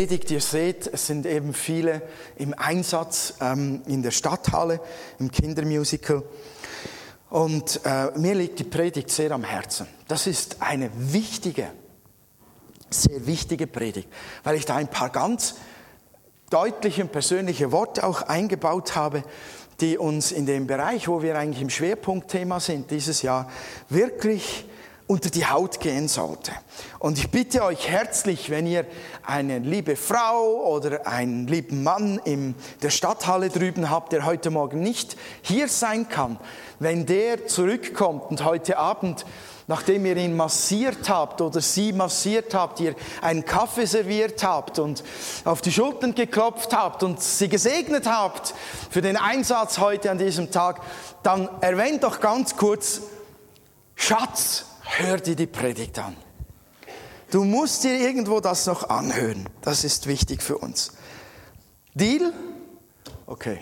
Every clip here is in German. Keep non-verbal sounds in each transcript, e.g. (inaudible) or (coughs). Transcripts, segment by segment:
Predigt. Ihr seht, es sind eben viele im Einsatz ähm, in der Stadthalle, im Kindermusical. Und äh, mir liegt die Predigt sehr am Herzen. Das ist eine wichtige, sehr wichtige Predigt, weil ich da ein paar ganz deutliche und persönliche Worte auch eingebaut habe, die uns in dem Bereich, wo wir eigentlich im Schwerpunktthema sind dieses Jahr, wirklich unter die Haut gehen sollte. Und ich bitte euch herzlich, wenn ihr eine liebe Frau oder einen lieben Mann in der Stadthalle drüben habt, der heute Morgen nicht hier sein kann, wenn der zurückkommt und heute Abend nachdem ihr ihn massiert habt oder sie massiert habt, ihr einen Kaffee serviert habt und auf die Schultern geklopft habt und sie gesegnet habt für den Einsatz heute an diesem Tag, dann erwähnt doch ganz kurz, Schatz, hör dir die Predigt an. Du musst dir irgendwo das noch anhören. Das ist wichtig für uns. Deal? Okay.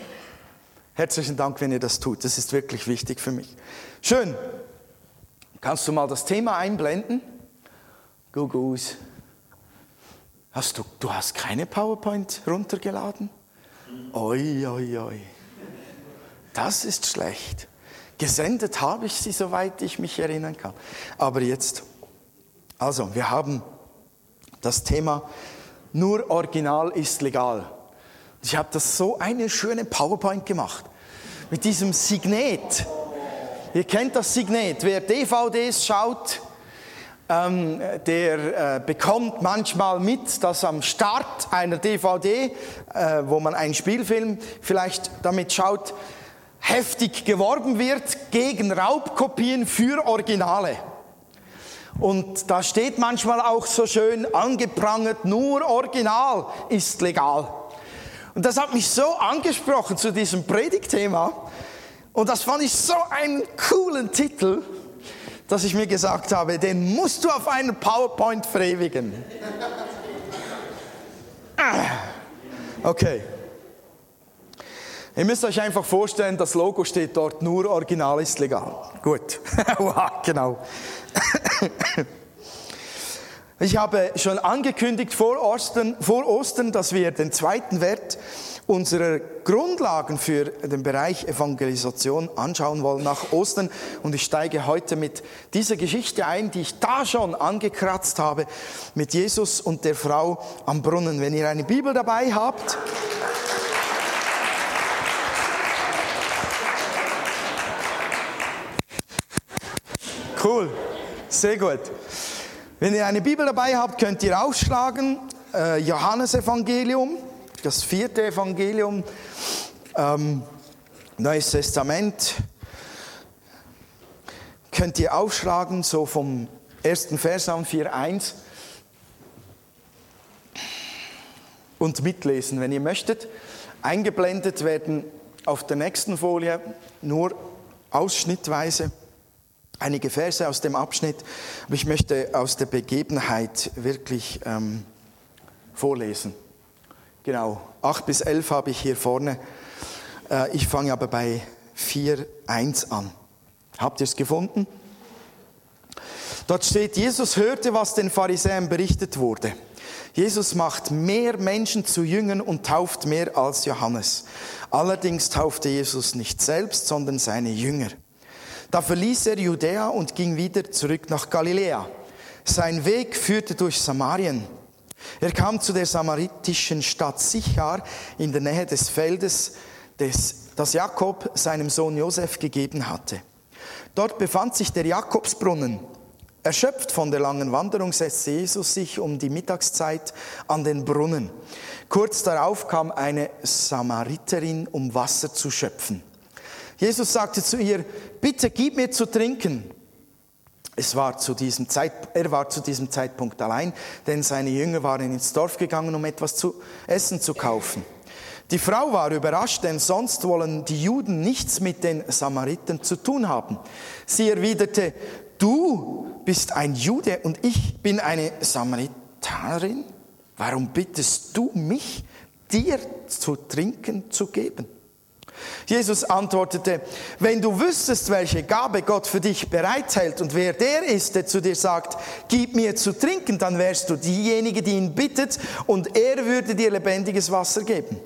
Herzlichen Dank, wenn ihr das tut. Das ist wirklich wichtig für mich. Schön. Kannst du mal das Thema einblenden? Gugus. Hast du, du hast keine PowerPoint runtergeladen? Oi, oi, oi. Das ist schlecht. Gesendet habe ich sie, soweit ich mich erinnern kann. Aber jetzt, also, wir haben das Thema nur Original ist legal. Ich habe das so eine schöne PowerPoint gemacht. Mit diesem Signet. Ihr kennt das Signet. Wer DVDs schaut, ähm, der äh, bekommt manchmal mit, dass am Start einer DVD, äh, wo man einen Spielfilm vielleicht damit schaut, heftig geworben wird gegen Raubkopien für Originale. Und da steht manchmal auch so schön angeprangert, nur Original ist legal. Und das hat mich so angesprochen zu diesem Predigtthema. Und das fand ich so einen coolen Titel, dass ich mir gesagt habe, den musst du auf einen PowerPoint verewigen. Ah. Okay. Ihr müsst euch einfach vorstellen, das Logo steht dort, nur Original ist legal. Gut, (laughs) wow, genau. (laughs) Ich habe schon angekündigt vor Ostern, vor Ostern, dass wir den zweiten Wert unserer Grundlagen für den Bereich Evangelisation anschauen wollen nach Ostern. Und ich steige heute mit dieser Geschichte ein, die ich da schon angekratzt habe, mit Jesus und der Frau am Brunnen. Wenn ihr eine Bibel dabei habt. Cool, sehr gut. Wenn ihr eine Bibel dabei habt, könnt ihr aufschlagen, äh, Johannesevangelium, das vierte Evangelium, ähm, Neues Testament. Könnt ihr aufschlagen, so vom ersten Vers an 4.1 und mitlesen, wenn ihr möchtet. Eingeblendet werden auf der nächsten Folie nur ausschnittweise einige Verse aus dem Abschnitt, aber ich möchte aus der Begebenheit wirklich ähm, vorlesen. Genau, 8 bis 11 habe ich hier vorne. Äh, ich fange aber bei 4.1 an. Habt ihr es gefunden? Dort steht, Jesus hörte, was den Pharisäern berichtet wurde. Jesus macht mehr Menschen zu Jüngern und tauft mehr als Johannes. Allerdings taufte Jesus nicht selbst, sondern seine Jünger. Da verließ er Judäa und ging wieder zurück nach Galiläa. Sein Weg führte durch Samarien. Er kam zu der samaritischen Stadt Sichar in der Nähe des Feldes, des, das Jakob seinem Sohn Josef gegeben hatte. Dort befand sich der Jakobsbrunnen. Erschöpft von der langen Wanderung setzte Jesus sich um die Mittagszeit an den Brunnen. Kurz darauf kam eine Samariterin, um Wasser zu schöpfen. Jesus sagte zu ihr, bitte gib mir zu trinken. Es war zu diesem Zeit, er war zu diesem Zeitpunkt allein, denn seine Jünger waren ins Dorf gegangen, um etwas zu essen zu kaufen. Die Frau war überrascht, denn sonst wollen die Juden nichts mit den Samariten zu tun haben. Sie erwiderte, du bist ein Jude und ich bin eine Samaritanerin. Warum bittest du mich, dir zu trinken zu geben? Jesus antwortete, wenn du wüsstest, welche Gabe Gott für dich bereithält und wer der ist, der zu dir sagt, gib mir zu trinken, dann wärst du diejenige, die ihn bittet und er würde dir lebendiges Wasser geben.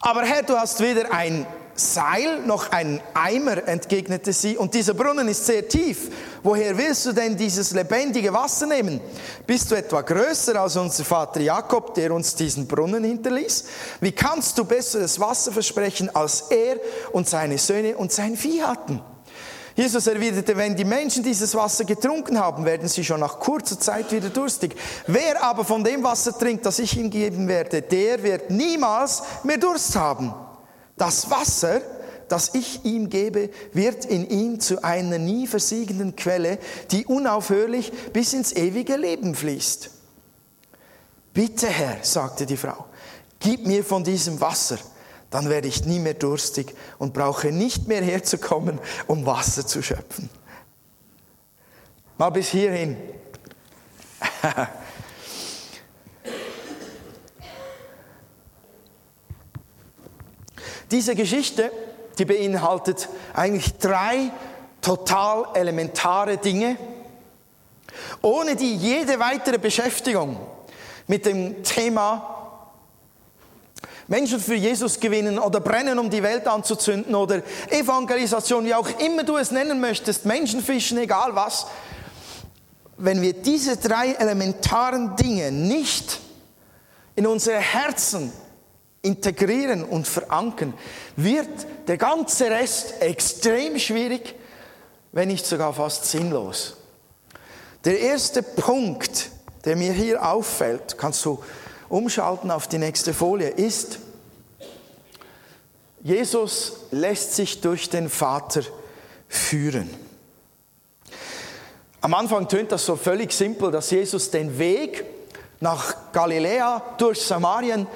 Aber Herr, du hast weder ein Seil noch einen Eimer, entgegnete sie, und dieser Brunnen ist sehr tief. Woher willst du denn dieses lebendige Wasser nehmen? Bist du etwa größer als unser Vater Jakob, der uns diesen Brunnen hinterließ? Wie kannst du besseres Wasser versprechen, als er und seine Söhne und sein Vieh hatten? Jesus erwiderte, wenn die Menschen dieses Wasser getrunken haben, werden sie schon nach kurzer Zeit wieder durstig. Wer aber von dem Wasser trinkt, das ich ihm geben werde, der wird niemals mehr Durst haben. Das Wasser, das ich ihm gebe, wird in ihm zu einer nie versiegenden Quelle, die unaufhörlich bis ins ewige Leben fließt. Bitte, Herr, sagte die Frau, gib mir von diesem Wasser, dann werde ich nie mehr durstig und brauche nicht mehr herzukommen, um Wasser zu schöpfen. Mal bis hierhin. (laughs) Diese Geschichte, die beinhaltet eigentlich drei total elementare Dinge, ohne die jede weitere Beschäftigung mit dem Thema Menschen für Jesus gewinnen oder brennen, um die Welt anzuzünden oder Evangelisation, wie auch immer du es nennen möchtest, Menschenfischen, egal was, wenn wir diese drei elementaren Dinge nicht in unsere Herzen integrieren und verankern, wird der ganze Rest extrem schwierig, wenn nicht sogar fast sinnlos. Der erste Punkt, der mir hier auffällt, kannst du umschalten auf die nächste Folie, ist, Jesus lässt sich durch den Vater führen. Am Anfang tönt das so völlig simpel, dass Jesus den Weg nach Galiläa durch Samarien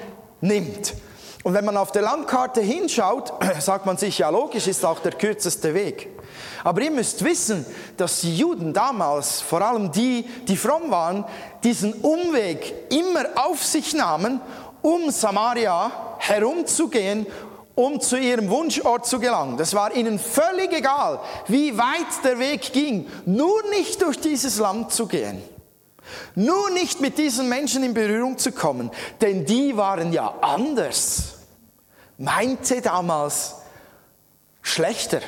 nimmt. Und wenn man auf der Landkarte hinschaut, (clears throat) sagt man sich, ja logisch, ist auch der kürzeste Weg. Aber ihr müsst wissen, dass die Juden damals, vor allem die, die fromm waren, diesen Umweg immer auf sich nahmen, um Samaria herumzugehen, um zu ihrem Wunschort zu gelangen. Das war ihnen völlig egal, wie weit der Weg ging, nur nicht durch dieses Land zu gehen. Nur nicht mit diesen Menschen in Berührung zu kommen, denn die waren ja anders. Meinte damals schlechter,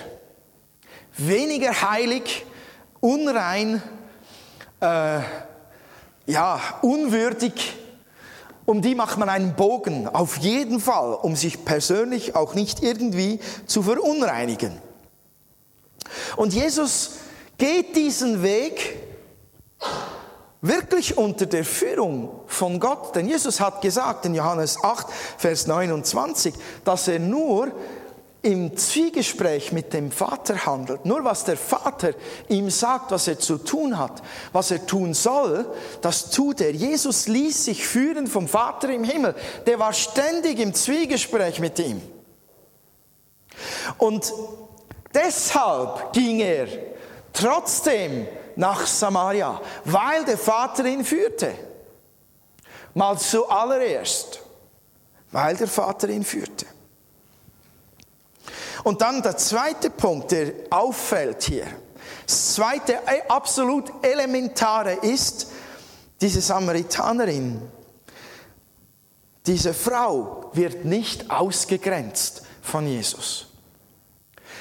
weniger heilig, unrein, äh, ja, unwürdig. Um die macht man einen Bogen, auf jeden Fall, um sich persönlich auch nicht irgendwie zu verunreinigen. Und Jesus geht diesen Weg wirklich unter der Führung von Gott. Denn Jesus hat gesagt in Johannes 8, Vers 29, dass er nur im Zwiegespräch mit dem Vater handelt. Nur was der Vater ihm sagt, was er zu tun hat, was er tun soll, das tut er. Jesus ließ sich führen vom Vater im Himmel. Der war ständig im Zwiegespräch mit ihm. Und deshalb ging er trotzdem nach Samaria, weil der Vater ihn führte. Mal zuallererst, weil der Vater ihn führte. Und dann der zweite Punkt, der auffällt hier. Das zweite äh, absolut elementare ist diese Samaritanerin. Diese Frau wird nicht ausgegrenzt von Jesus.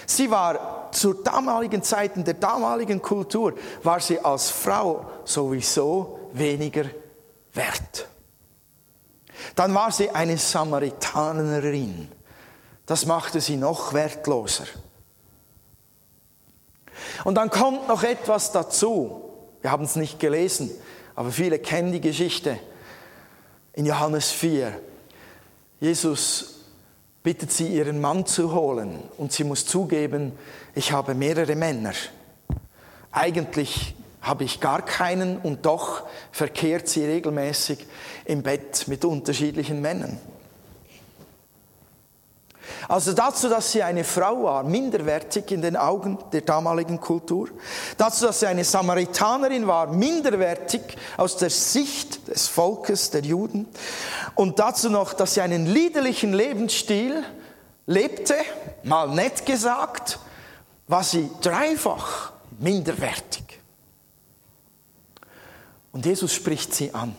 Sie war zur damaligen Zeit, in der damaligen Kultur, war sie als Frau sowieso weniger wert. Dann war sie eine Samaritanerin. Das machte sie noch wertloser. Und dann kommt noch etwas dazu. Wir haben es nicht gelesen, aber viele kennen die Geschichte. In Johannes 4. Jesus bittet sie, ihren Mann zu holen. Und sie muss zugeben, ich habe mehrere Männer. Eigentlich habe ich gar keinen und doch verkehrt sie regelmäßig im Bett mit unterschiedlichen Männern. Also dazu, dass sie eine Frau war, minderwertig in den Augen der damaligen Kultur. Dazu, dass sie eine Samaritanerin war, minderwertig aus der Sicht des Volkes, der Juden. Und dazu noch, dass sie einen liederlichen Lebensstil lebte, mal nett gesagt, war sie dreifach minderwertig. Und Jesus spricht sie an.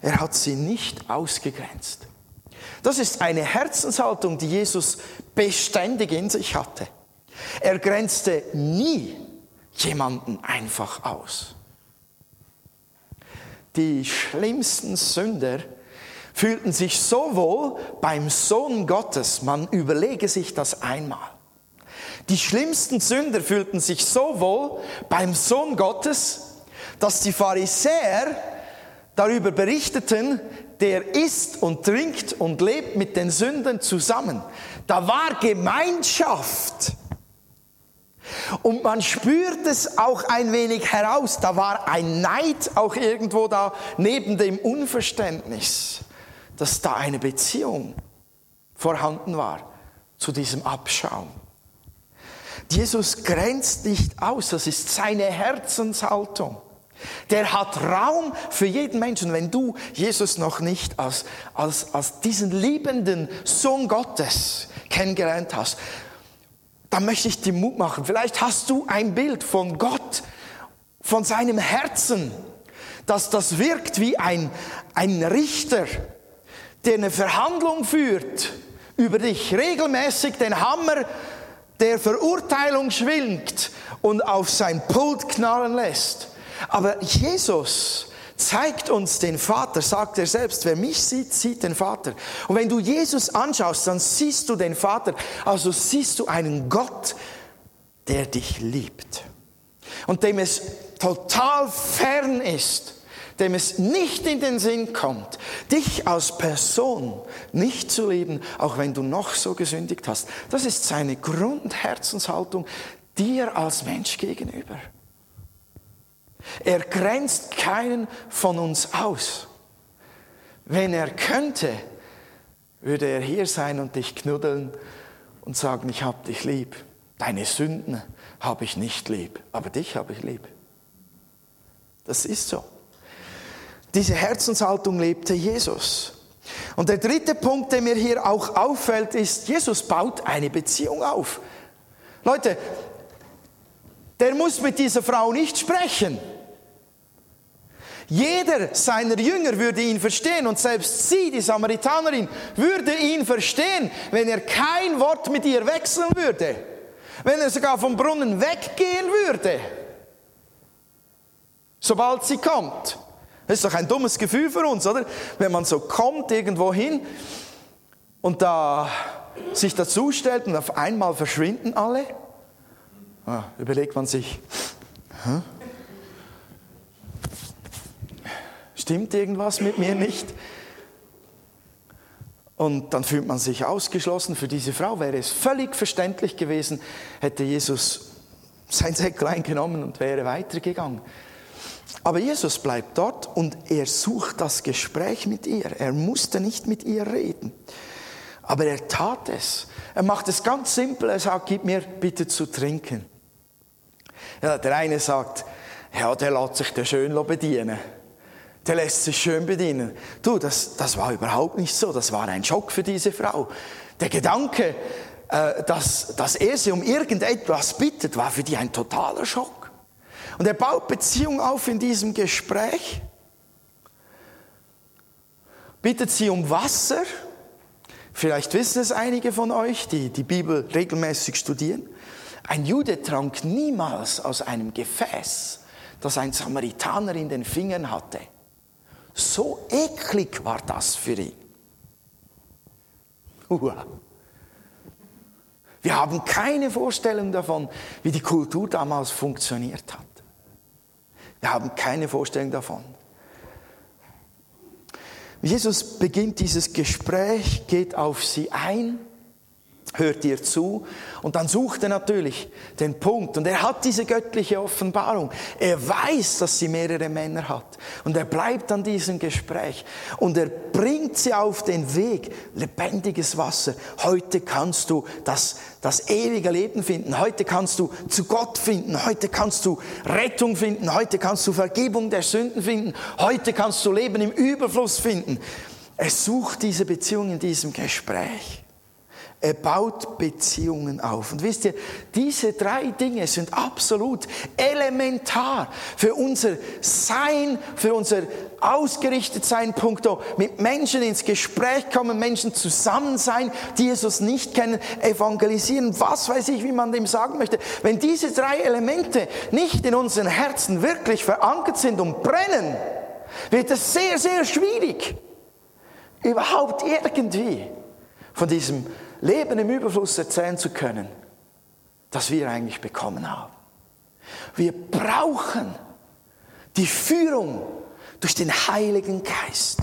Er hat sie nicht ausgegrenzt. Das ist eine Herzenshaltung, die Jesus beständig in sich hatte. Er grenzte nie jemanden einfach aus. Die schlimmsten Sünder fühlten sich so wohl beim Sohn Gottes, man überlege sich das einmal. Die schlimmsten Sünder fühlten sich so wohl beim Sohn Gottes, dass die Pharisäer darüber berichteten, der isst und trinkt und lebt mit den Sündern zusammen. Da war Gemeinschaft. Und man spürt es auch ein wenig heraus. Da war ein Neid auch irgendwo da neben dem Unverständnis, dass da eine Beziehung vorhanden war zu diesem Abschaum. Jesus grenzt nicht aus, das ist seine Herzenshaltung. Der hat Raum für jeden Menschen. Wenn du Jesus noch nicht als, als, als diesen liebenden Sohn Gottes kennengelernt hast, dann möchte ich dir Mut machen. Vielleicht hast du ein Bild von Gott, von seinem Herzen, dass das wirkt wie ein, ein Richter, der eine Verhandlung führt über dich, regelmäßig den Hammer der Verurteilung schwingt und auf sein Pult knallen lässt. Aber Jesus zeigt uns den Vater, sagt er selbst, wer mich sieht, sieht den Vater. Und wenn du Jesus anschaust, dann siehst du den Vater, also siehst du einen Gott, der dich liebt und dem es total fern ist, dem es nicht in den Sinn kommt, dich als Person nicht zu lieben, auch wenn du noch so gesündigt hast. Das ist seine Grundherzenshaltung dir als Mensch gegenüber. Er grenzt keinen von uns aus. Wenn er könnte, würde er hier sein und dich knuddeln und sagen, ich habe dich lieb. Deine Sünden habe ich nicht lieb, aber dich habe ich lieb. Das ist so. Diese Herzenshaltung lebte Jesus. Und der dritte Punkt, der mir hier auch auffällt, ist, Jesus baut eine Beziehung auf. Leute, der muss mit dieser Frau nicht sprechen. Jeder seiner Jünger würde ihn verstehen und selbst sie, die Samaritanerin, würde ihn verstehen, wenn er kein Wort mit ihr wechseln würde, wenn er sogar vom Brunnen weggehen würde, sobald sie kommt. Das ist doch ein dummes Gefühl für uns, oder? Wenn man so kommt irgendwo hin und da sich dazustellt und auf einmal verschwinden alle, ah, überlegt man sich, Hä? stimmt irgendwas mit mir nicht? Und dann fühlt man sich ausgeschlossen. Für diese Frau wäre es völlig verständlich gewesen, hätte Jesus sein Säcklein genommen und wäre weitergegangen. Aber Jesus bleibt dort und er sucht das Gespräch mit ihr. Er musste nicht mit ihr reden. Aber er tat es. Er macht es ganz simpel. Er sagt, gib mir bitte zu trinken. Ja, der eine sagt, ja, der lässt sich der schön bedienen der lässt sich schön bedienen. Du, das, das war überhaupt nicht so. Das war ein Schock für diese Frau. Der Gedanke, äh, dass, dass er sie um irgendetwas bittet, war für die ein totaler Schock. Und er baut Beziehung auf in diesem Gespräch, bittet sie um Wasser. Vielleicht wissen es einige von euch, die die Bibel regelmäßig studieren. Ein Jude trank niemals aus einem Gefäß, das ein Samaritaner in den Fingern hatte. So eklig war das für ihn. Uah. Wir haben keine Vorstellung davon, wie die Kultur damals funktioniert hat. Wir haben keine Vorstellung davon. Jesus beginnt dieses Gespräch, geht auf sie ein hört ihr zu. Und dann sucht er natürlich den Punkt. Und er hat diese göttliche Offenbarung. Er weiß, dass sie mehrere Männer hat. Und er bleibt an diesem Gespräch. Und er bringt sie auf den Weg, lebendiges Wasser. Heute kannst du das, das ewige Leben finden, heute kannst du zu Gott finden, heute kannst du Rettung finden, heute kannst du Vergebung der Sünden finden, heute kannst du Leben im Überfluss finden. Er sucht diese Beziehung in diesem Gespräch. Er baut Beziehungen auf. Und wisst ihr, diese drei Dinge sind absolut elementar für unser Sein, für unser Ausgerichtetsein, punkto mit Menschen ins Gespräch kommen, Menschen zusammen sein, die Jesus nicht kennen, evangelisieren, was weiß ich, wie man dem sagen möchte. Wenn diese drei Elemente nicht in unseren Herzen wirklich verankert sind und brennen, wird es sehr, sehr schwierig, überhaupt irgendwie von diesem Leben im Überfluss erzählen zu können, das wir eigentlich bekommen haben. Wir brauchen die Führung durch den Heiligen Geist.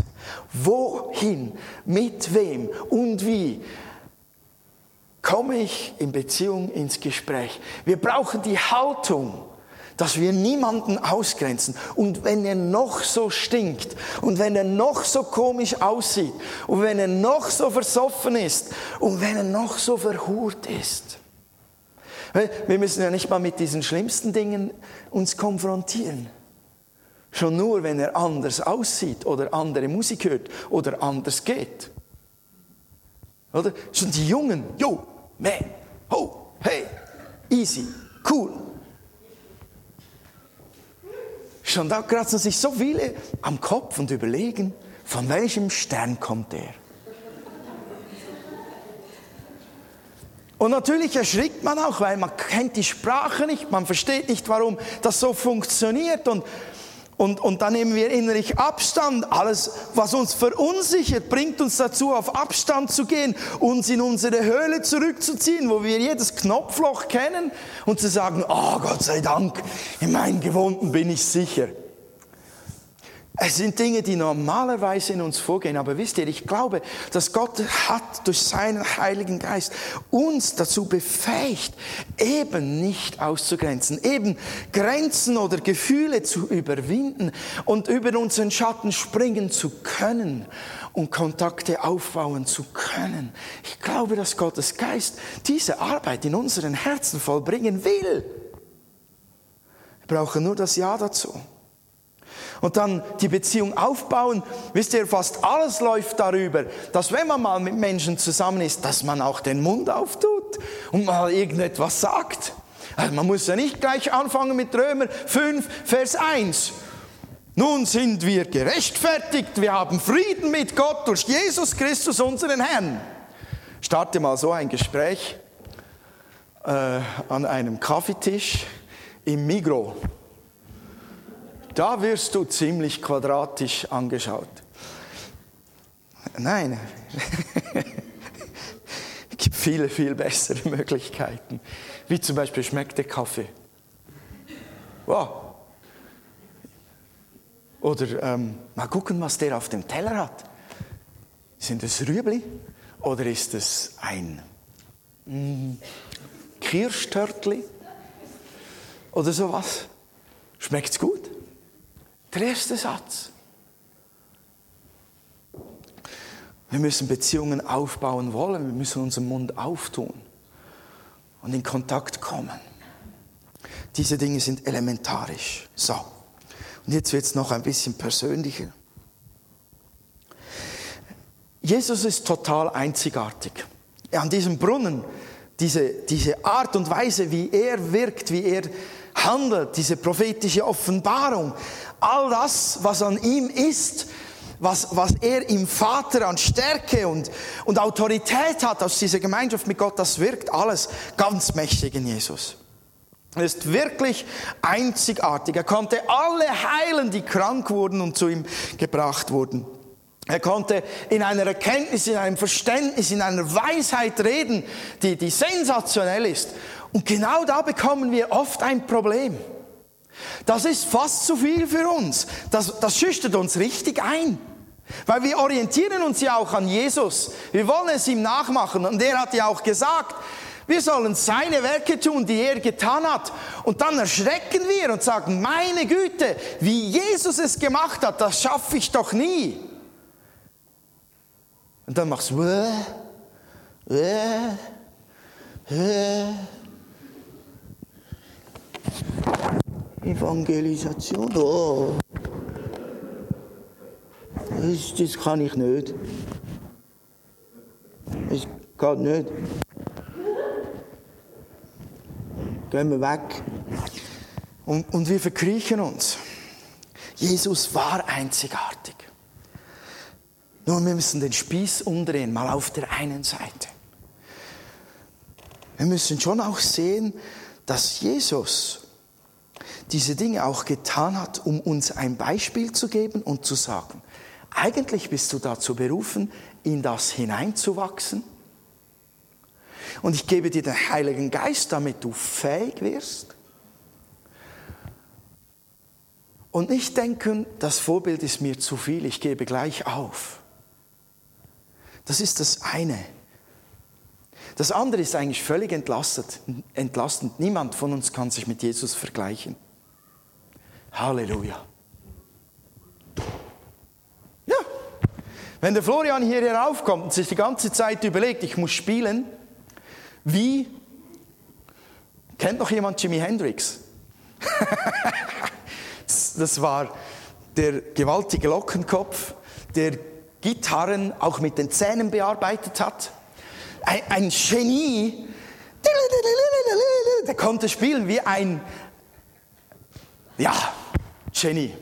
Wohin, mit wem und wie komme ich in Beziehung ins Gespräch? Wir brauchen die Haltung, dass wir niemanden ausgrenzen. Und wenn er noch so stinkt und wenn er noch so komisch aussieht und wenn er noch so versoffen ist und wenn er noch so verhurt ist. Wir müssen ja nicht mal mit diesen schlimmsten Dingen uns konfrontieren. Schon nur, wenn er anders aussieht oder andere Musik hört oder anders geht. Oder? Schon die Jungen, yo, man, ho, hey, easy, cool, Schon da kratzen sich so viele am Kopf und überlegen, von welchem Stern kommt er? Und natürlich erschrickt man auch, weil man kennt die Sprache nicht, man versteht nicht, warum das so funktioniert und und, und dann nehmen wir innerlich Abstand. Alles, was uns verunsichert, bringt uns dazu, auf Abstand zu gehen, uns in unsere Höhle zurückzuziehen, wo wir jedes Knopfloch kennen und zu sagen, oh Gott sei Dank, in meinen Gewohnten bin ich sicher. Es sind Dinge, die normalerweise in uns vorgehen. Aber wisst ihr, ich glaube, dass Gott hat durch seinen Heiligen Geist uns dazu befähigt, eben nicht auszugrenzen, eben Grenzen oder Gefühle zu überwinden und über unseren Schatten springen zu können und Kontakte aufbauen zu können. Ich glaube, dass Gottes Geist diese Arbeit in unseren Herzen vollbringen will. Wir brauchen nur das Ja dazu und dann die Beziehung aufbauen. Wisst ihr, fast alles läuft darüber, dass wenn man mal mit Menschen zusammen ist, dass man auch den Mund auftut und mal irgendetwas sagt. Also man muss ja nicht gleich anfangen mit Römer 5, Vers 1. Nun sind wir gerechtfertigt, wir haben Frieden mit Gott durch Jesus Christus, unseren Herrn. Starte mal so ein Gespräch äh, an einem Kaffeetisch im Migro. Da wirst du ziemlich quadratisch angeschaut. Nein, (laughs) es gibt viele, viel bessere Möglichkeiten. Wie zum Beispiel schmeckt der Kaffee. Wow. Oder ähm, mal gucken, was der auf dem Teller hat. Sind es Rüebli oder ist es ein mm, Kirschtörtli oder sowas? Schmeckt's gut? Der erste Satz. Wir müssen Beziehungen aufbauen wollen, wir müssen unseren Mund auftun und in Kontakt kommen. Diese Dinge sind elementarisch. So, und jetzt wird es noch ein bisschen persönlicher. Jesus ist total einzigartig. An diesem Brunnen, diese, diese Art und Weise, wie er wirkt, wie er handelt, diese prophetische Offenbarung, all das, was an ihm ist, was, was er im Vater an Stärke und, und Autorität hat aus dieser Gemeinschaft mit Gott, das wirkt alles ganz mächtig in Jesus. Er ist wirklich einzigartig. Er konnte alle heilen, die krank wurden und zu ihm gebracht wurden. Er konnte in einer Erkenntnis, in einem Verständnis, in einer Weisheit reden, die, die sensationell ist. Und genau da bekommen wir oft ein Problem. Das ist fast zu viel für uns. Das, das schüchtert uns richtig ein. Weil wir orientieren uns ja auch an Jesus. Wir wollen es ihm nachmachen. Und er hat ja auch gesagt, wir sollen seine Werke tun, die er getan hat. Und dann erschrecken wir und sagen, meine Güte, wie Jesus es gemacht hat, das schaffe ich doch nie. Und dann machst du, äh, äh, äh. Evangelisation. Oh. das, das kann ich nicht. Das geht nicht. Gehen wir weg. Und, und wir verkriechen uns. Jesus war einzigartig. Nur wir müssen den Spieß umdrehen, mal auf der einen Seite. Wir müssen schon auch sehen, dass Jesus diese Dinge auch getan hat, um uns ein Beispiel zu geben und zu sagen, eigentlich bist du dazu berufen, in das hineinzuwachsen. Und ich gebe dir den Heiligen Geist, damit du fähig wirst. Und nicht denken, das Vorbild ist mir zu viel, ich gebe gleich auf. Das ist das eine. Das andere ist eigentlich völlig entlastet, entlastend. Niemand von uns kann sich mit Jesus vergleichen. Halleluja. Ja, wenn der Florian hier heraufkommt und sich die ganze Zeit überlegt, ich muss spielen, wie kennt noch jemand Jimi Hendrix? (laughs) das war der gewaltige Lockenkopf, der Gitarren auch mit den Zähnen bearbeitet hat. Ein, ein Genie, der konnte spielen wie ein, ja, Genie.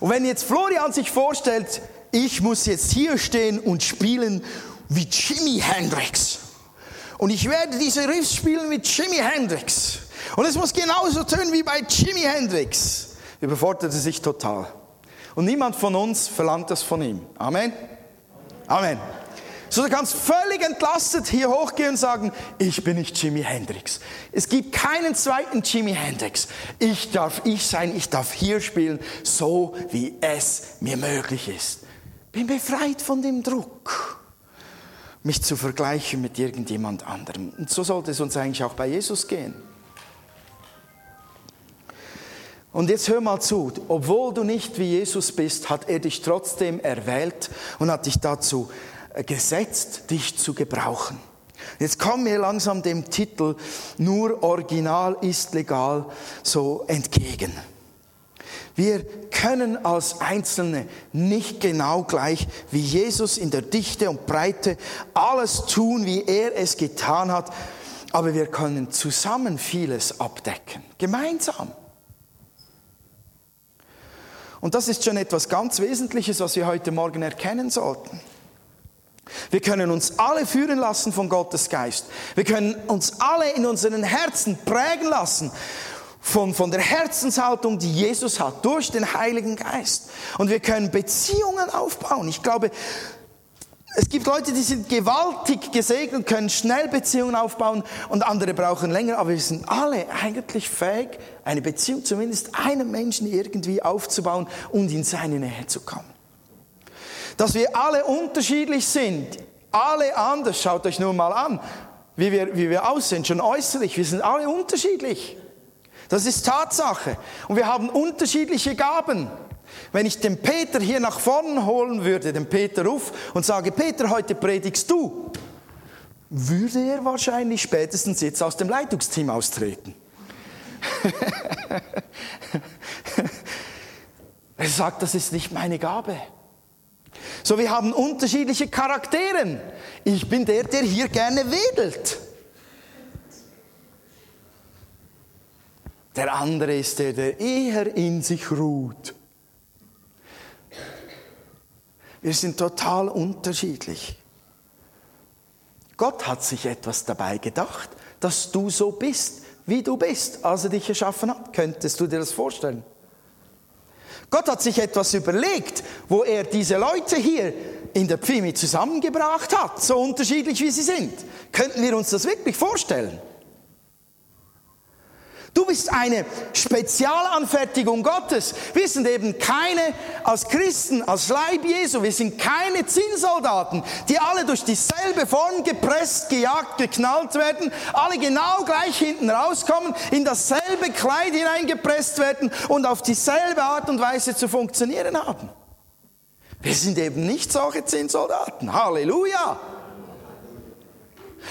Und wenn jetzt Florian sich vorstellt, ich muss jetzt hier stehen und spielen wie Jimi Hendrix. Und ich werde diese Riffs spielen wie Jimi Hendrix. Und es muss genauso tönen wie bei Jimi Hendrix. Überfordert er sich total. Und niemand von uns verlangt das von ihm. Amen. Amen. So, du kannst völlig entlastet hier hochgehen und sagen, ich bin nicht Jimi Hendrix. Es gibt keinen zweiten Jimi Hendrix. Ich darf ich sein, ich darf hier spielen, so wie es mir möglich ist. Bin befreit von dem Druck, mich zu vergleichen mit irgendjemand anderem. Und so sollte es uns eigentlich auch bei Jesus gehen. Und jetzt hör mal zu, obwohl du nicht wie Jesus bist, hat er dich trotzdem erwählt und hat dich dazu äh, gesetzt, dich zu gebrauchen. Jetzt kommen wir langsam dem Titel Nur Original ist legal so entgegen. Wir können als Einzelne nicht genau gleich wie Jesus in der Dichte und Breite alles tun, wie er es getan hat, aber wir können zusammen vieles abdecken, gemeinsam. Und das ist schon etwas ganz Wesentliches, was wir heute Morgen erkennen sollten. Wir können uns alle führen lassen von Gottes Geist. Wir können uns alle in unseren Herzen prägen lassen von, von der Herzenshaltung, die Jesus hat, durch den Heiligen Geist. Und wir können Beziehungen aufbauen. Ich glaube, es gibt Leute, die sind gewaltig gesegnet, können schnell Beziehungen aufbauen und andere brauchen länger, aber wir sind alle eigentlich fähig, eine Beziehung zumindest einem Menschen irgendwie aufzubauen und in seine Nähe zu kommen. Dass wir alle unterschiedlich sind, alle anders, schaut euch nur mal an, wie wir, wie wir aussehen, schon äußerlich, wir sind alle unterschiedlich. Das ist Tatsache. Und wir haben unterschiedliche Gaben. Wenn ich den Peter hier nach vorne holen würde, den Peter Ruf, und sage, Peter, heute predigst du, würde er wahrscheinlich spätestens jetzt aus dem Leitungsteam austreten. (laughs) er sagt, das ist nicht meine Gabe. So, wir haben unterschiedliche Charakteren. Ich bin der, der hier gerne wedelt. Der andere ist der, der eher in sich ruht. Wir sind total unterschiedlich. Gott hat sich etwas dabei gedacht, dass du so bist, wie du bist, als er dich erschaffen hat. Könntest du dir das vorstellen? Gott hat sich etwas überlegt, wo er diese Leute hier in der Pfimi zusammengebracht hat, so unterschiedlich wie sie sind. Könnten wir uns das wirklich vorstellen? Bist eine Spezialanfertigung Gottes. Wir sind eben keine, als Christen, als Leib Jesu, wir sind keine Zinnsoldaten, die alle durch dieselbe Form gepresst, gejagt, geknallt werden, alle genau gleich hinten rauskommen, in dasselbe Kleid hineingepresst werden und auf dieselbe Art und Weise zu funktionieren haben. Wir sind eben nicht solche Zinnsoldaten. Halleluja!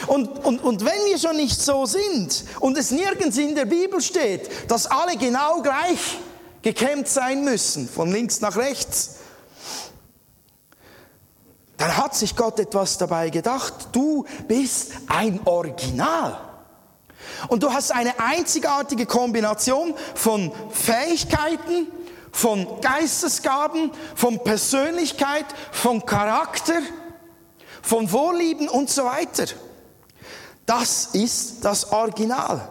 Und, und, und wenn wir schon nicht so sind und es nirgends in der Bibel steht, dass alle genau gleich gekämmt sein müssen, von links nach rechts, dann hat sich Gott etwas dabei gedacht. Du bist ein Original. Und du hast eine einzigartige Kombination von Fähigkeiten, von Geistesgaben, von Persönlichkeit, von Charakter, von Vorlieben und so weiter. Das ist das Original.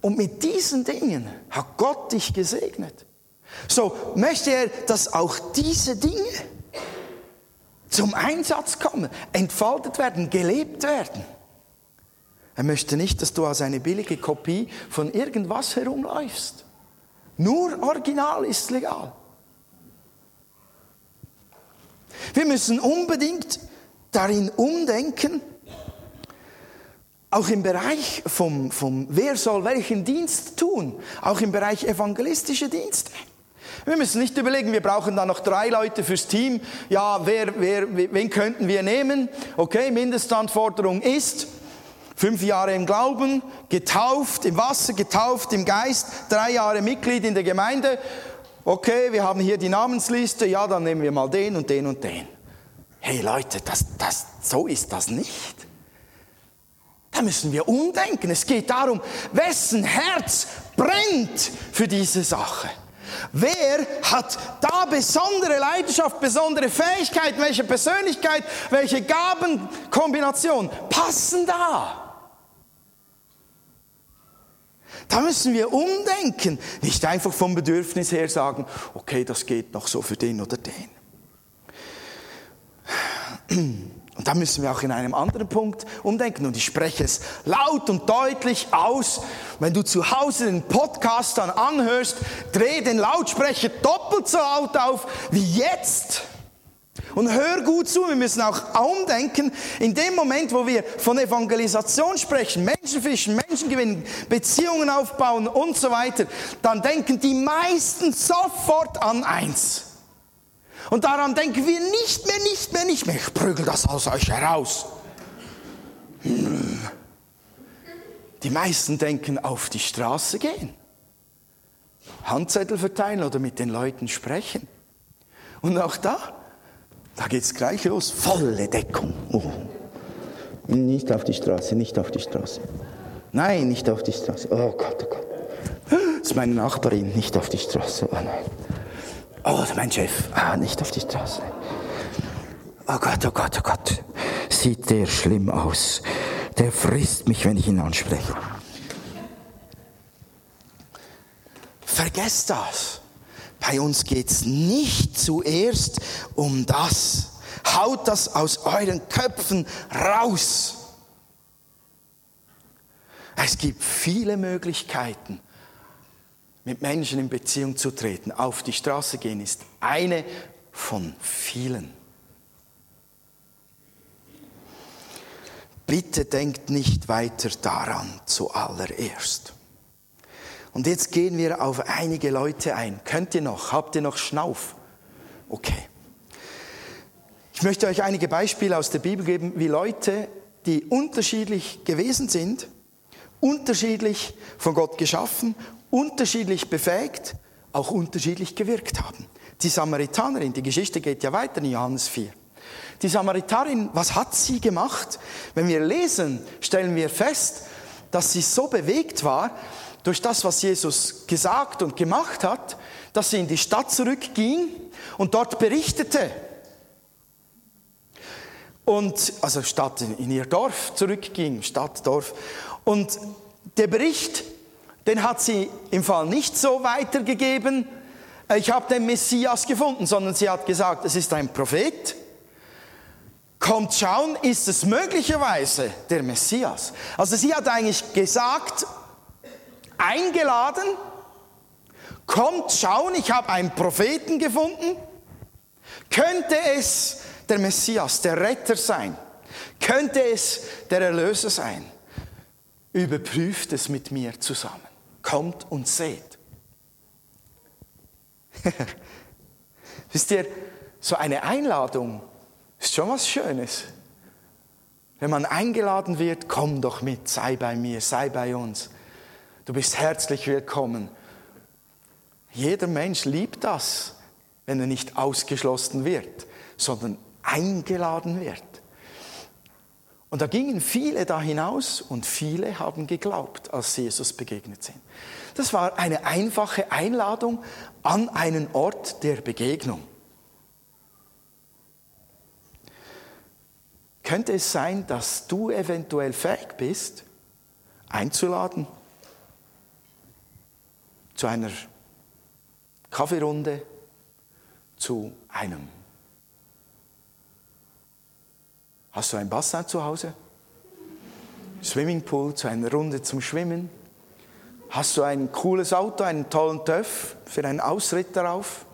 Und mit diesen Dingen hat Gott dich gesegnet. So möchte er, dass auch diese Dinge zum Einsatz kommen, entfaltet werden, gelebt werden. Er möchte nicht, dass du als eine billige Kopie von irgendwas herumläufst. Nur Original ist legal. Wir müssen unbedingt darin umdenken, auch im Bereich vom, vom wer soll welchen Dienst tun, auch im Bereich evangelistische Dienste. Wir müssen nicht überlegen, wir brauchen da noch drei Leute fürs Team. Ja, wer, wer, wen könnten wir nehmen? Okay, Mindestanforderung ist, fünf Jahre im Glauben, getauft im Wasser, getauft im Geist, drei Jahre Mitglied in der Gemeinde. Okay, wir haben hier die Namensliste, ja, dann nehmen wir mal den und den und den. Hey Leute, das, das, so ist das nicht. Da müssen wir umdenken. Es geht darum, wessen Herz brennt für diese Sache. Wer hat da besondere Leidenschaft, besondere Fähigkeit, welche Persönlichkeit, welche Gabenkombination passen da? Da müssen wir umdenken, nicht einfach vom Bedürfnis her sagen, okay, das geht noch so für den oder den. Und da müssen wir auch in einem anderen Punkt umdenken. Und ich spreche es laut und deutlich aus. Wenn du zu Hause den Podcast dann anhörst, dreh den Lautsprecher doppelt so laut auf wie jetzt. Und hör gut zu, wir müssen auch umdenken, in dem Moment, wo wir von Evangelisation sprechen, Menschen fischen, Menschen gewinnen, Beziehungen aufbauen und so weiter, dann denken die meisten sofort an eins. Und daran denken wir nicht mehr, nicht mehr, nicht mehr. Ich prügel das aus euch heraus. Die meisten denken auf die Straße gehen, Handzettel verteilen oder mit den Leuten sprechen. Und auch da, da geht es gleich los, volle Deckung. Oh. Nicht auf die Straße, nicht auf die Straße. Nein, nicht auf die Straße. Oh Gott, oh Gott. Das ist meine Nachbarin, nicht auf die Straße. Oh nein. Oh, mein Chef. Ah, nicht auf die Straße. Oh Gott, oh Gott, oh Gott. Sieht der schlimm aus. Der frisst mich, wenn ich ihn anspreche. Vergesst das. Bei uns geht es nicht zuerst um das. Haut das aus euren Köpfen raus. Es gibt viele Möglichkeiten, mit Menschen in Beziehung zu treten, auf die Straße gehen, ist eine von vielen. Bitte denkt nicht weiter daran zuallererst. Und jetzt gehen wir auf einige Leute ein. Könnt ihr noch? Habt ihr noch Schnauf? Okay. Ich möchte euch einige Beispiele aus der Bibel geben, wie Leute, die unterschiedlich gewesen sind, unterschiedlich von Gott geschaffen, unterschiedlich befähigt, auch unterschiedlich gewirkt haben. Die Samaritanerin, die Geschichte geht ja weiter in Johannes 4. Die Samaritanerin, was hat sie gemacht? Wenn wir lesen, stellen wir fest, dass sie so bewegt war durch das, was Jesus gesagt und gemacht hat, dass sie in die Stadt zurückging und dort berichtete. Und, also Stadt in ihr Dorf zurückging, Stadt, Dorf. Und der Bericht den hat sie im Fall nicht so weitergegeben, ich habe den Messias gefunden, sondern sie hat gesagt, es ist ein Prophet. Kommt schauen, ist es möglicherweise der Messias? Also sie hat eigentlich gesagt, eingeladen, kommt schauen, ich habe einen Propheten gefunden. Könnte es der Messias, der Retter sein? Könnte es der Erlöser sein? Überprüft es mit mir zusammen kommt und seht. (laughs) Wisst ihr, so eine Einladung ist schon was Schönes. Wenn man eingeladen wird, komm doch mit, sei bei mir, sei bei uns. Du bist herzlich willkommen. Jeder Mensch liebt das, wenn er nicht ausgeschlossen wird, sondern eingeladen wird. Und da gingen viele da hinaus und viele haben geglaubt, als sie Jesus begegnet sind. Das war eine einfache Einladung an einen Ort der Begegnung. Könnte es sein, dass du eventuell fähig bist, einzuladen zu einer Kaffeerunde, zu einem. Hast du ein Bassin zu Hause? Swimmingpool, zu einer Runde zum Schwimmen? Hast du ein cooles Auto, einen tollen TÜV für einen Ausritt darauf?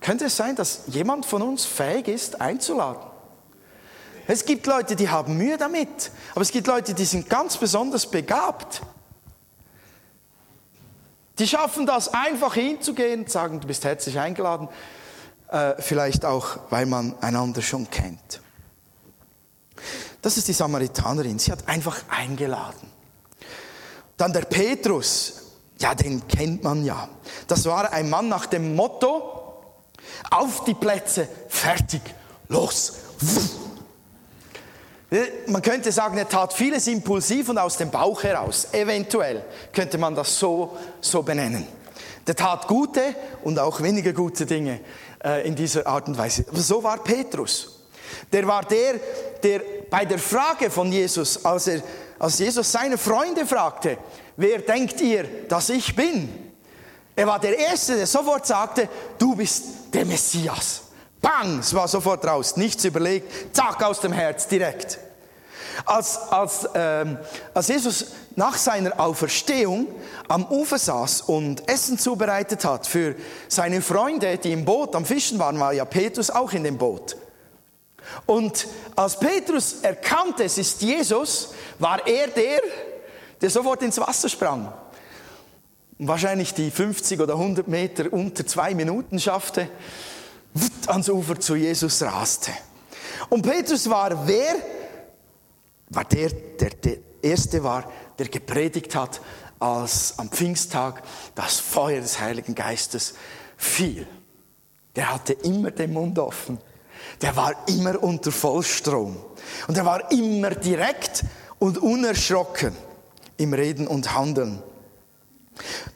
Könnte es sein, dass jemand von uns fähig ist, einzuladen? Es gibt Leute, die haben Mühe damit, aber es gibt Leute, die sind ganz besonders begabt. Die schaffen das, einfach hinzugehen und sagen, du bist herzlich eingeladen, äh, vielleicht auch, weil man einander schon kennt. Das ist die Samaritanerin, sie hat einfach eingeladen. Dann der Petrus, ja, den kennt man ja. Das war ein Mann nach dem Motto, auf die Plätze, fertig, los. Man könnte sagen, er tat vieles impulsiv und aus dem Bauch heraus. Eventuell könnte man das so, so benennen. Der tat gute und auch weniger gute Dinge äh, in dieser Art und Weise. So war Petrus. Der war der, der bei der Frage von Jesus, als, er, als Jesus seine Freunde fragte, wer denkt ihr, dass ich bin? Er war der Erste, der sofort sagte, du bist der Messias. Bang, es war sofort raus, nichts überlegt, zack, aus dem Herz, direkt. Als, als, ähm, als Jesus nach seiner Auferstehung am Ufer saß und Essen zubereitet hat für seine Freunde, die im Boot am Fischen waren, war ja Petrus auch in dem Boot. Und als Petrus erkannte, es ist Jesus, war er der, der sofort ins Wasser sprang. Und wahrscheinlich die 50 oder 100 Meter unter zwei Minuten schaffte ans Ufer zu Jesus raste. Und Petrus war wer? War der, der der Erste war, der gepredigt hat, als am Pfingsttag das Feuer des Heiligen Geistes fiel. Der hatte immer den Mund offen. Der war immer unter Vollstrom. Und er war immer direkt und unerschrocken im Reden und Handeln.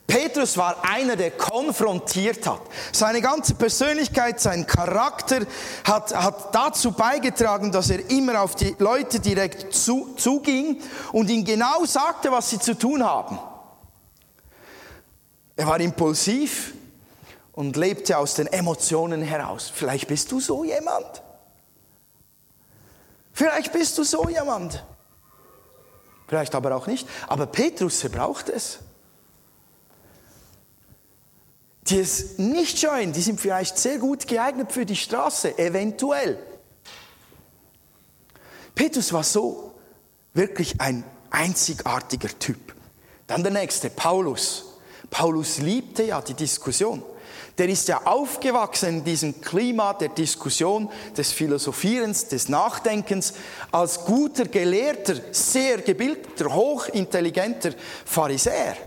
Petrus war einer, der konfrontiert hat. Seine ganze Persönlichkeit, sein Charakter hat, hat dazu beigetragen, dass er immer auf die Leute direkt zu, zuging und ihnen genau sagte, was sie zu tun haben. Er war impulsiv und lebte aus den Emotionen heraus. Vielleicht bist du so jemand. Vielleicht bist du so jemand. Vielleicht aber auch nicht. Aber Petrus braucht es die es nicht scheuen, die sind vielleicht sehr gut geeignet für die Straße, eventuell. Petrus war so wirklich ein einzigartiger Typ. Dann der nächste, Paulus. Paulus liebte ja die Diskussion. Der ist ja aufgewachsen in diesem Klima der Diskussion, des Philosophierens, des Nachdenkens, als guter Gelehrter, sehr gebildeter, hochintelligenter Pharisäer.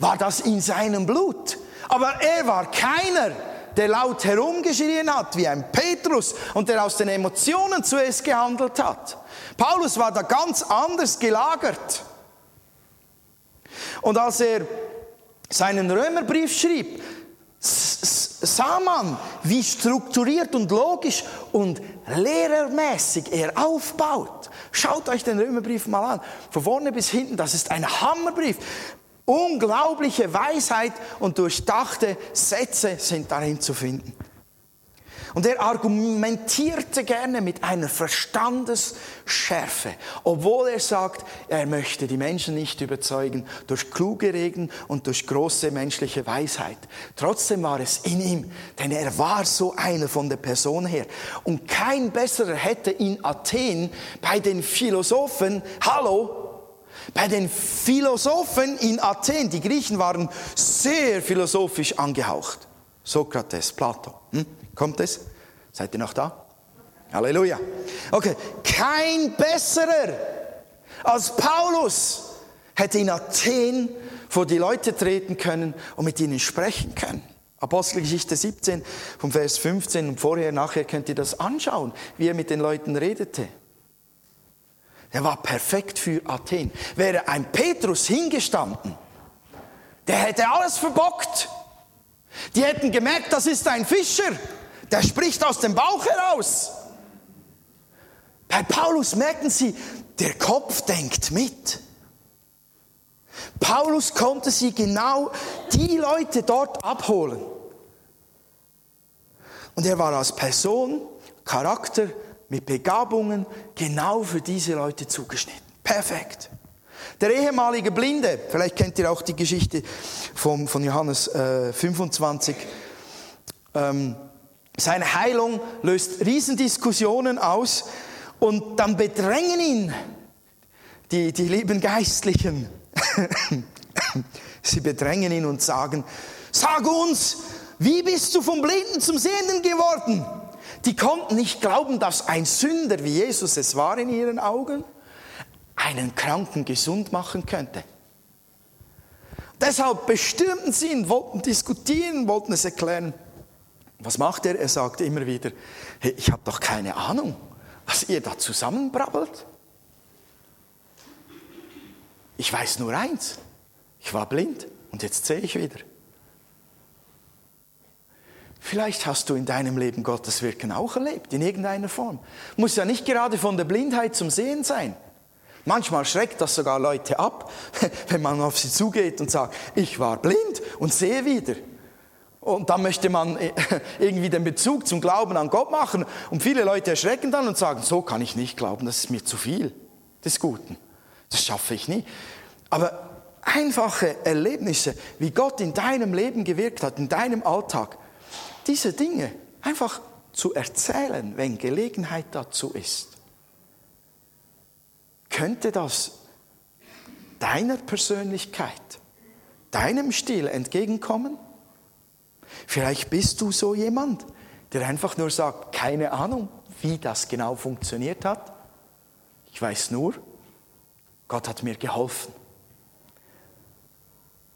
War das in seinem Blut? Aber er war keiner, der laut herumgeschrien hat wie ein Petrus und der aus den Emotionen zuerst gehandelt hat. Paulus war da ganz anders gelagert. Und als er seinen Römerbrief schrieb, sah man, wie strukturiert und logisch und lehrermäßig er aufbaut. Schaut euch den Römerbrief mal an, von vorne bis hinten, das ist ein Hammerbrief. Unglaubliche Weisheit und durchdachte Sätze sind darin zu finden. Und er argumentierte gerne mit einer Verstandesschärfe, obwohl er sagt, er möchte die Menschen nicht überzeugen durch kluge Reden und durch große menschliche Weisheit. Trotzdem war es in ihm, denn er war so einer von der Person her. Und kein besserer hätte in Athen bei den Philosophen, hallo, bei den Philosophen in Athen, die Griechen waren sehr philosophisch angehaucht. Sokrates, Plato. Hm? Kommt es? Seid ihr noch da? Halleluja. Okay, kein besserer als Paulus hätte in Athen vor die Leute treten können und mit ihnen sprechen können. Apostelgeschichte 17 vom Vers 15 und vorher, nachher könnt ihr das anschauen, wie er mit den Leuten redete. Er war perfekt für Athen. Wäre ein Petrus hingestanden, der hätte alles verbockt. Die hätten gemerkt, das ist ein Fischer, der spricht aus dem Bauch heraus. Bei Paulus merken sie, der Kopf denkt mit. Paulus konnte sie genau die Leute dort abholen. Und er war als Person, Charakter, mit Begabungen genau für diese Leute zugeschnitten. Perfekt. Der ehemalige Blinde, vielleicht kennt ihr auch die Geschichte vom, von Johannes äh, 25, ähm, seine Heilung löst Riesendiskussionen aus und dann bedrängen ihn die, die lieben Geistlichen. (laughs) Sie bedrängen ihn und sagen, sag uns, wie bist du vom Blinden zum Sehenden geworden? Die konnten nicht glauben, dass ein Sünder, wie Jesus es war in ihren Augen, einen Kranken gesund machen könnte. Deshalb bestimmten sie ihn, wollten diskutieren, wollten es erklären. Was macht er? Er sagt immer wieder, hey, ich habe doch keine Ahnung, was ihr da zusammenbrabbelt. Ich weiß nur eins, ich war blind und jetzt sehe ich wieder. Vielleicht hast du in deinem Leben Gottes Wirken auch erlebt, in irgendeiner Form. Muss ja nicht gerade von der Blindheit zum Sehen sein. Manchmal schreckt das sogar Leute ab, (laughs) wenn man auf sie zugeht und sagt, ich war blind und sehe wieder. Und dann möchte man (laughs) irgendwie den Bezug zum Glauben an Gott machen. Und viele Leute erschrecken dann und sagen, so kann ich nicht glauben, das ist mir zu viel des Guten. Das schaffe ich nie. Aber einfache Erlebnisse, wie Gott in deinem Leben gewirkt hat, in deinem Alltag, diese Dinge einfach zu erzählen, wenn Gelegenheit dazu ist könnte das deiner Persönlichkeit, deinem Stil entgegenkommen? Vielleicht bist du so jemand, der einfach nur sagt, keine Ahnung, wie das genau funktioniert hat. Ich weiß nur, Gott hat mir geholfen.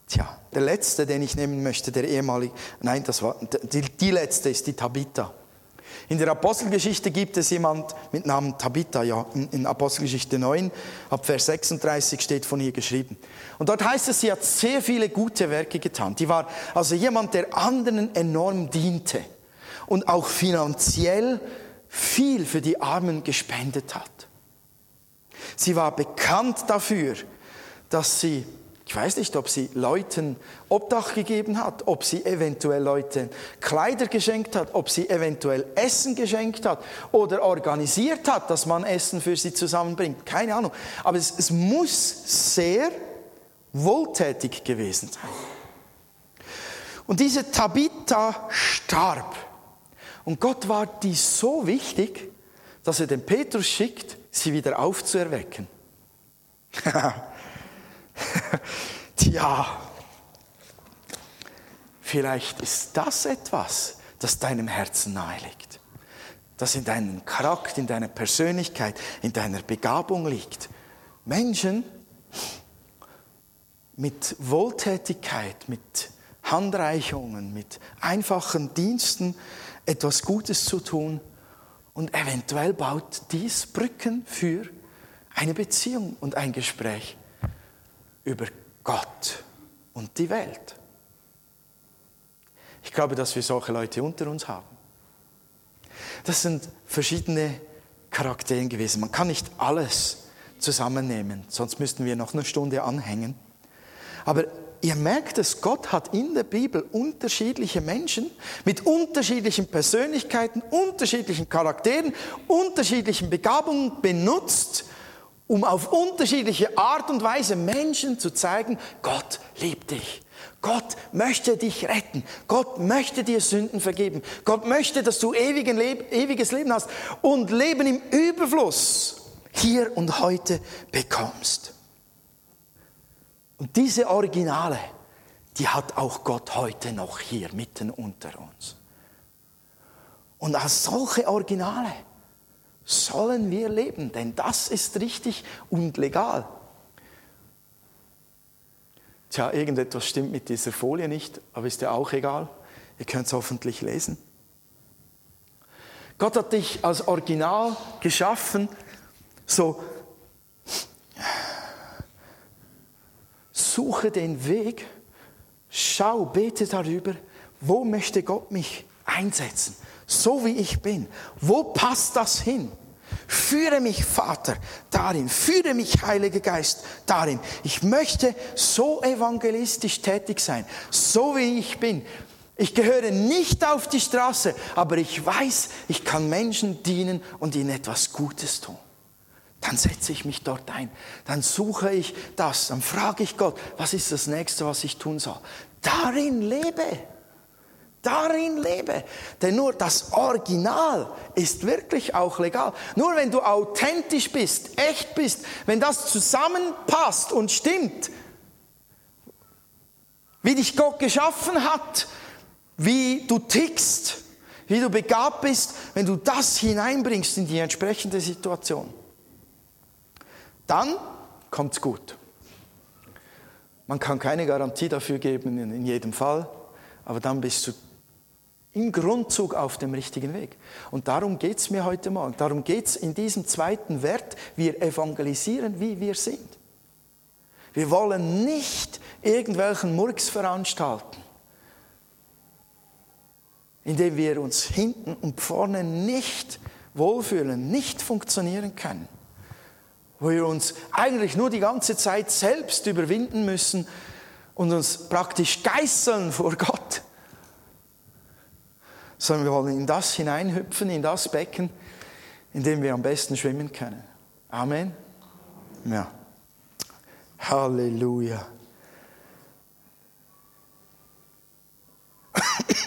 Tja, der letzte, den ich nehmen möchte, der ehemalige, nein, das war, die, die letzte ist die Tabitha. In der Apostelgeschichte gibt es jemand mit Namen Tabitha, ja, in Apostelgeschichte 9, ab Vers 36 steht von ihr geschrieben. Und dort heißt es, sie hat sehr viele gute Werke getan. Die war also jemand, der anderen enorm diente und auch finanziell viel für die Armen gespendet hat. Sie war bekannt dafür, dass sie ich weiß nicht, ob sie Leuten Obdach gegeben hat, ob sie eventuell Leuten Kleider geschenkt hat, ob sie eventuell Essen geschenkt hat oder organisiert hat, dass man Essen für sie zusammenbringt. Keine Ahnung. Aber es, es muss sehr wohltätig gewesen sein. Und diese Tabitha starb. Und Gott war die so wichtig, dass er den Petrus schickt, sie wieder aufzuerwecken. (laughs) (laughs) Tja, vielleicht ist das etwas, das deinem Herzen nahe liegt, das in deinem Charakter, in deiner Persönlichkeit, in deiner Begabung liegt. Menschen mit Wohltätigkeit, mit Handreichungen, mit einfachen Diensten etwas Gutes zu tun und eventuell baut dies Brücken für eine Beziehung und ein Gespräch über Gott und die Welt. Ich glaube, dass wir solche Leute unter uns haben. Das sind verschiedene Charaktere gewesen. Man kann nicht alles zusammennehmen, sonst müssten wir noch eine Stunde anhängen. Aber ihr merkt es, Gott hat in der Bibel unterschiedliche Menschen mit unterschiedlichen Persönlichkeiten, unterschiedlichen Charakteren, unterschiedlichen Begabungen benutzt, um auf unterschiedliche Art und Weise Menschen zu zeigen, Gott liebt dich. Gott möchte dich retten. Gott möchte dir Sünden vergeben. Gott möchte, dass du ewiges Leben hast und Leben im Überfluss hier und heute bekommst. Und diese Originale, die hat auch Gott heute noch hier mitten unter uns. Und als solche Originale sollen wir leben, denn das ist richtig und legal. Tja, irgendetwas stimmt mit dieser Folie nicht, aber ist ja auch egal. Ihr könnt es hoffentlich lesen. Gott hat dich als Original geschaffen, so suche den Weg, schau, bete darüber, wo möchte Gott mich einsetzen, so wie ich bin, wo passt das hin? Führe mich, Vater, darin. Führe mich, Heiliger Geist, darin. Ich möchte so evangelistisch tätig sein, so wie ich bin. Ich gehöre nicht auf die Straße, aber ich weiß, ich kann Menschen dienen und ihnen etwas Gutes tun. Dann setze ich mich dort ein, dann suche ich das, dann frage ich Gott, was ist das nächste, was ich tun soll. Darin lebe. Darin lebe. Denn nur das Original ist wirklich auch legal. Nur wenn du authentisch bist, echt bist, wenn das zusammenpasst und stimmt, wie dich Gott geschaffen hat, wie du tickst, wie du begabt bist, wenn du das hineinbringst in die entsprechende Situation, dann kommt's gut. Man kann keine Garantie dafür geben in jedem Fall, aber dann bist du im Grundzug auf dem richtigen Weg. Und darum geht es mir heute Morgen. Darum geht es in diesem zweiten Wert. Wir evangelisieren, wie wir sind. Wir wollen nicht irgendwelchen Murks veranstalten, indem wir uns hinten und vorne nicht wohlfühlen, nicht funktionieren können. Wo wir uns eigentlich nur die ganze Zeit selbst überwinden müssen und uns praktisch geißeln vor Gott sondern wir wollen in das hineinhüpfen, in das Becken, in dem wir am besten schwimmen können. Amen. Ja. Halleluja. (coughs)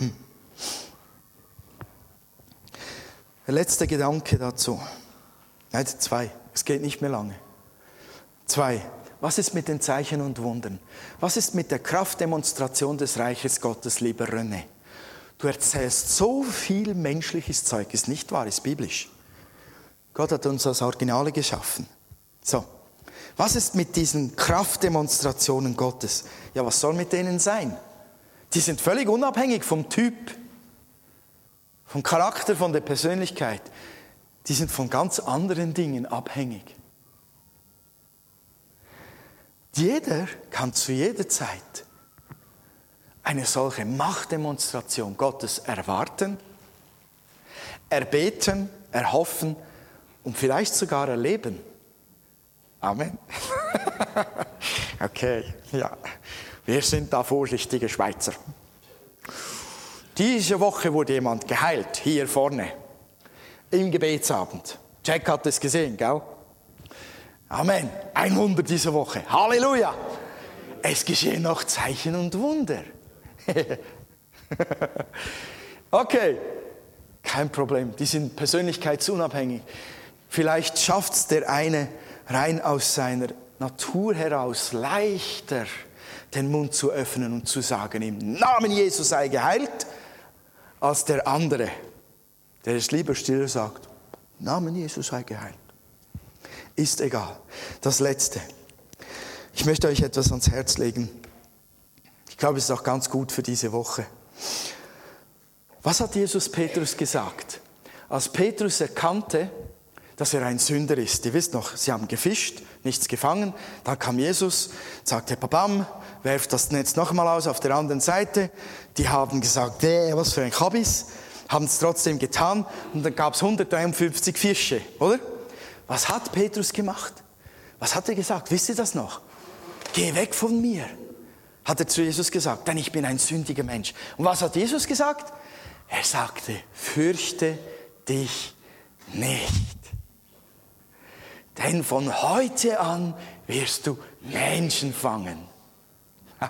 Der letzte Gedanke dazu. Nein, zwei. Es geht nicht mehr lange. Zwei. Was ist mit den Zeichen und Wundern? Was ist mit der Kraftdemonstration des Reiches Gottes, lieber René? Du erzählst so viel menschliches Zeug, ist nicht wahr, ist biblisch. Gott hat uns als Originale geschaffen. So. Was ist mit diesen Kraftdemonstrationen Gottes? Ja, was soll mit denen sein? Die sind völlig unabhängig vom Typ, vom Charakter, von der Persönlichkeit. Die sind von ganz anderen Dingen abhängig. Jeder kann zu jeder Zeit eine solche Machtdemonstration Gottes erwarten, erbeten, erhoffen und vielleicht sogar erleben. Amen. (laughs) okay, ja. Wir sind da vorsichtige Schweizer. Diese Woche wurde jemand geheilt, hier vorne, im Gebetsabend. Jack hat es gesehen, gell? Amen. Ein Wunder diese Woche. Halleluja. Es geschehen noch Zeichen und Wunder. (laughs) okay, kein Problem. Die sind persönlichkeitsunabhängig. Vielleicht schafft es der eine rein aus seiner Natur heraus leichter, den Mund zu öffnen und zu sagen, im Namen Jesus sei geheilt, als der andere, der es lieber still sagt, Namen Jesus sei geheilt. Ist egal. Das Letzte. Ich möchte euch etwas ans Herz legen glaube, es ist auch ganz gut für diese Woche. Was hat Jesus Petrus gesagt? Als Petrus erkannte, dass er ein Sünder ist. Ihr wisst noch, sie haben gefischt, nichts gefangen. Dann kam Jesus, sagte, Babam, werft das Netz noch einmal aus auf der anderen Seite. Die haben gesagt, äh, was für ein Kabis. Haben es trotzdem getan. Und dann gab es 153 Fische, oder? Was hat Petrus gemacht? Was hat er gesagt? Wisst ihr das noch? Geh weg von mir hat er zu Jesus gesagt, denn ich bin ein sündiger Mensch. Und was hat Jesus gesagt? Er sagte, fürchte dich nicht. Denn von heute an wirst du Menschen fangen. (laughs)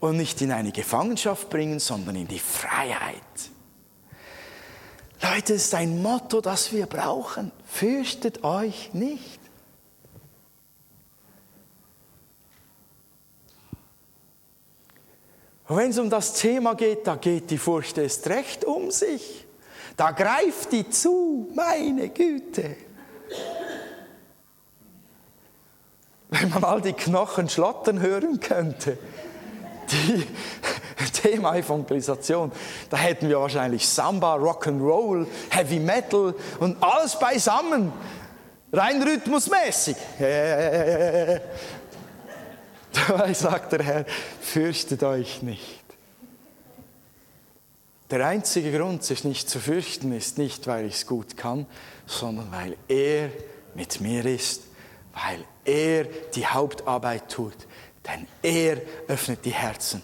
Und nicht in eine Gefangenschaft bringen, sondern in die Freiheit. Leute, es ist ein Motto, das wir brauchen. Fürchtet euch nicht. Und wenn es um das Thema geht, da geht die Furcht erst recht um sich. Da greift die zu, meine Güte. Wenn man all die Knochen schlottern hören könnte, die, (laughs) Thema Evangelisation, da hätten wir wahrscheinlich Samba, Rock'n'Roll, Heavy Metal und alles beisammen. Rein rhythmusmäßig. (laughs) Dabei sagt der Herr, fürchtet euch nicht. Der einzige Grund, sich nicht zu fürchten, ist nicht, weil ich es gut kann, sondern weil er mit mir ist, weil er die Hauptarbeit tut. Denn er öffnet die Herzen,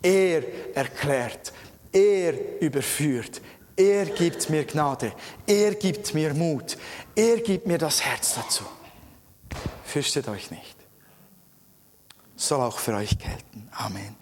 er erklärt, er überführt, er gibt mir Gnade, er gibt mir Mut, er gibt mir das Herz dazu. Fürchtet euch nicht soll auch für euch gelten. Amen.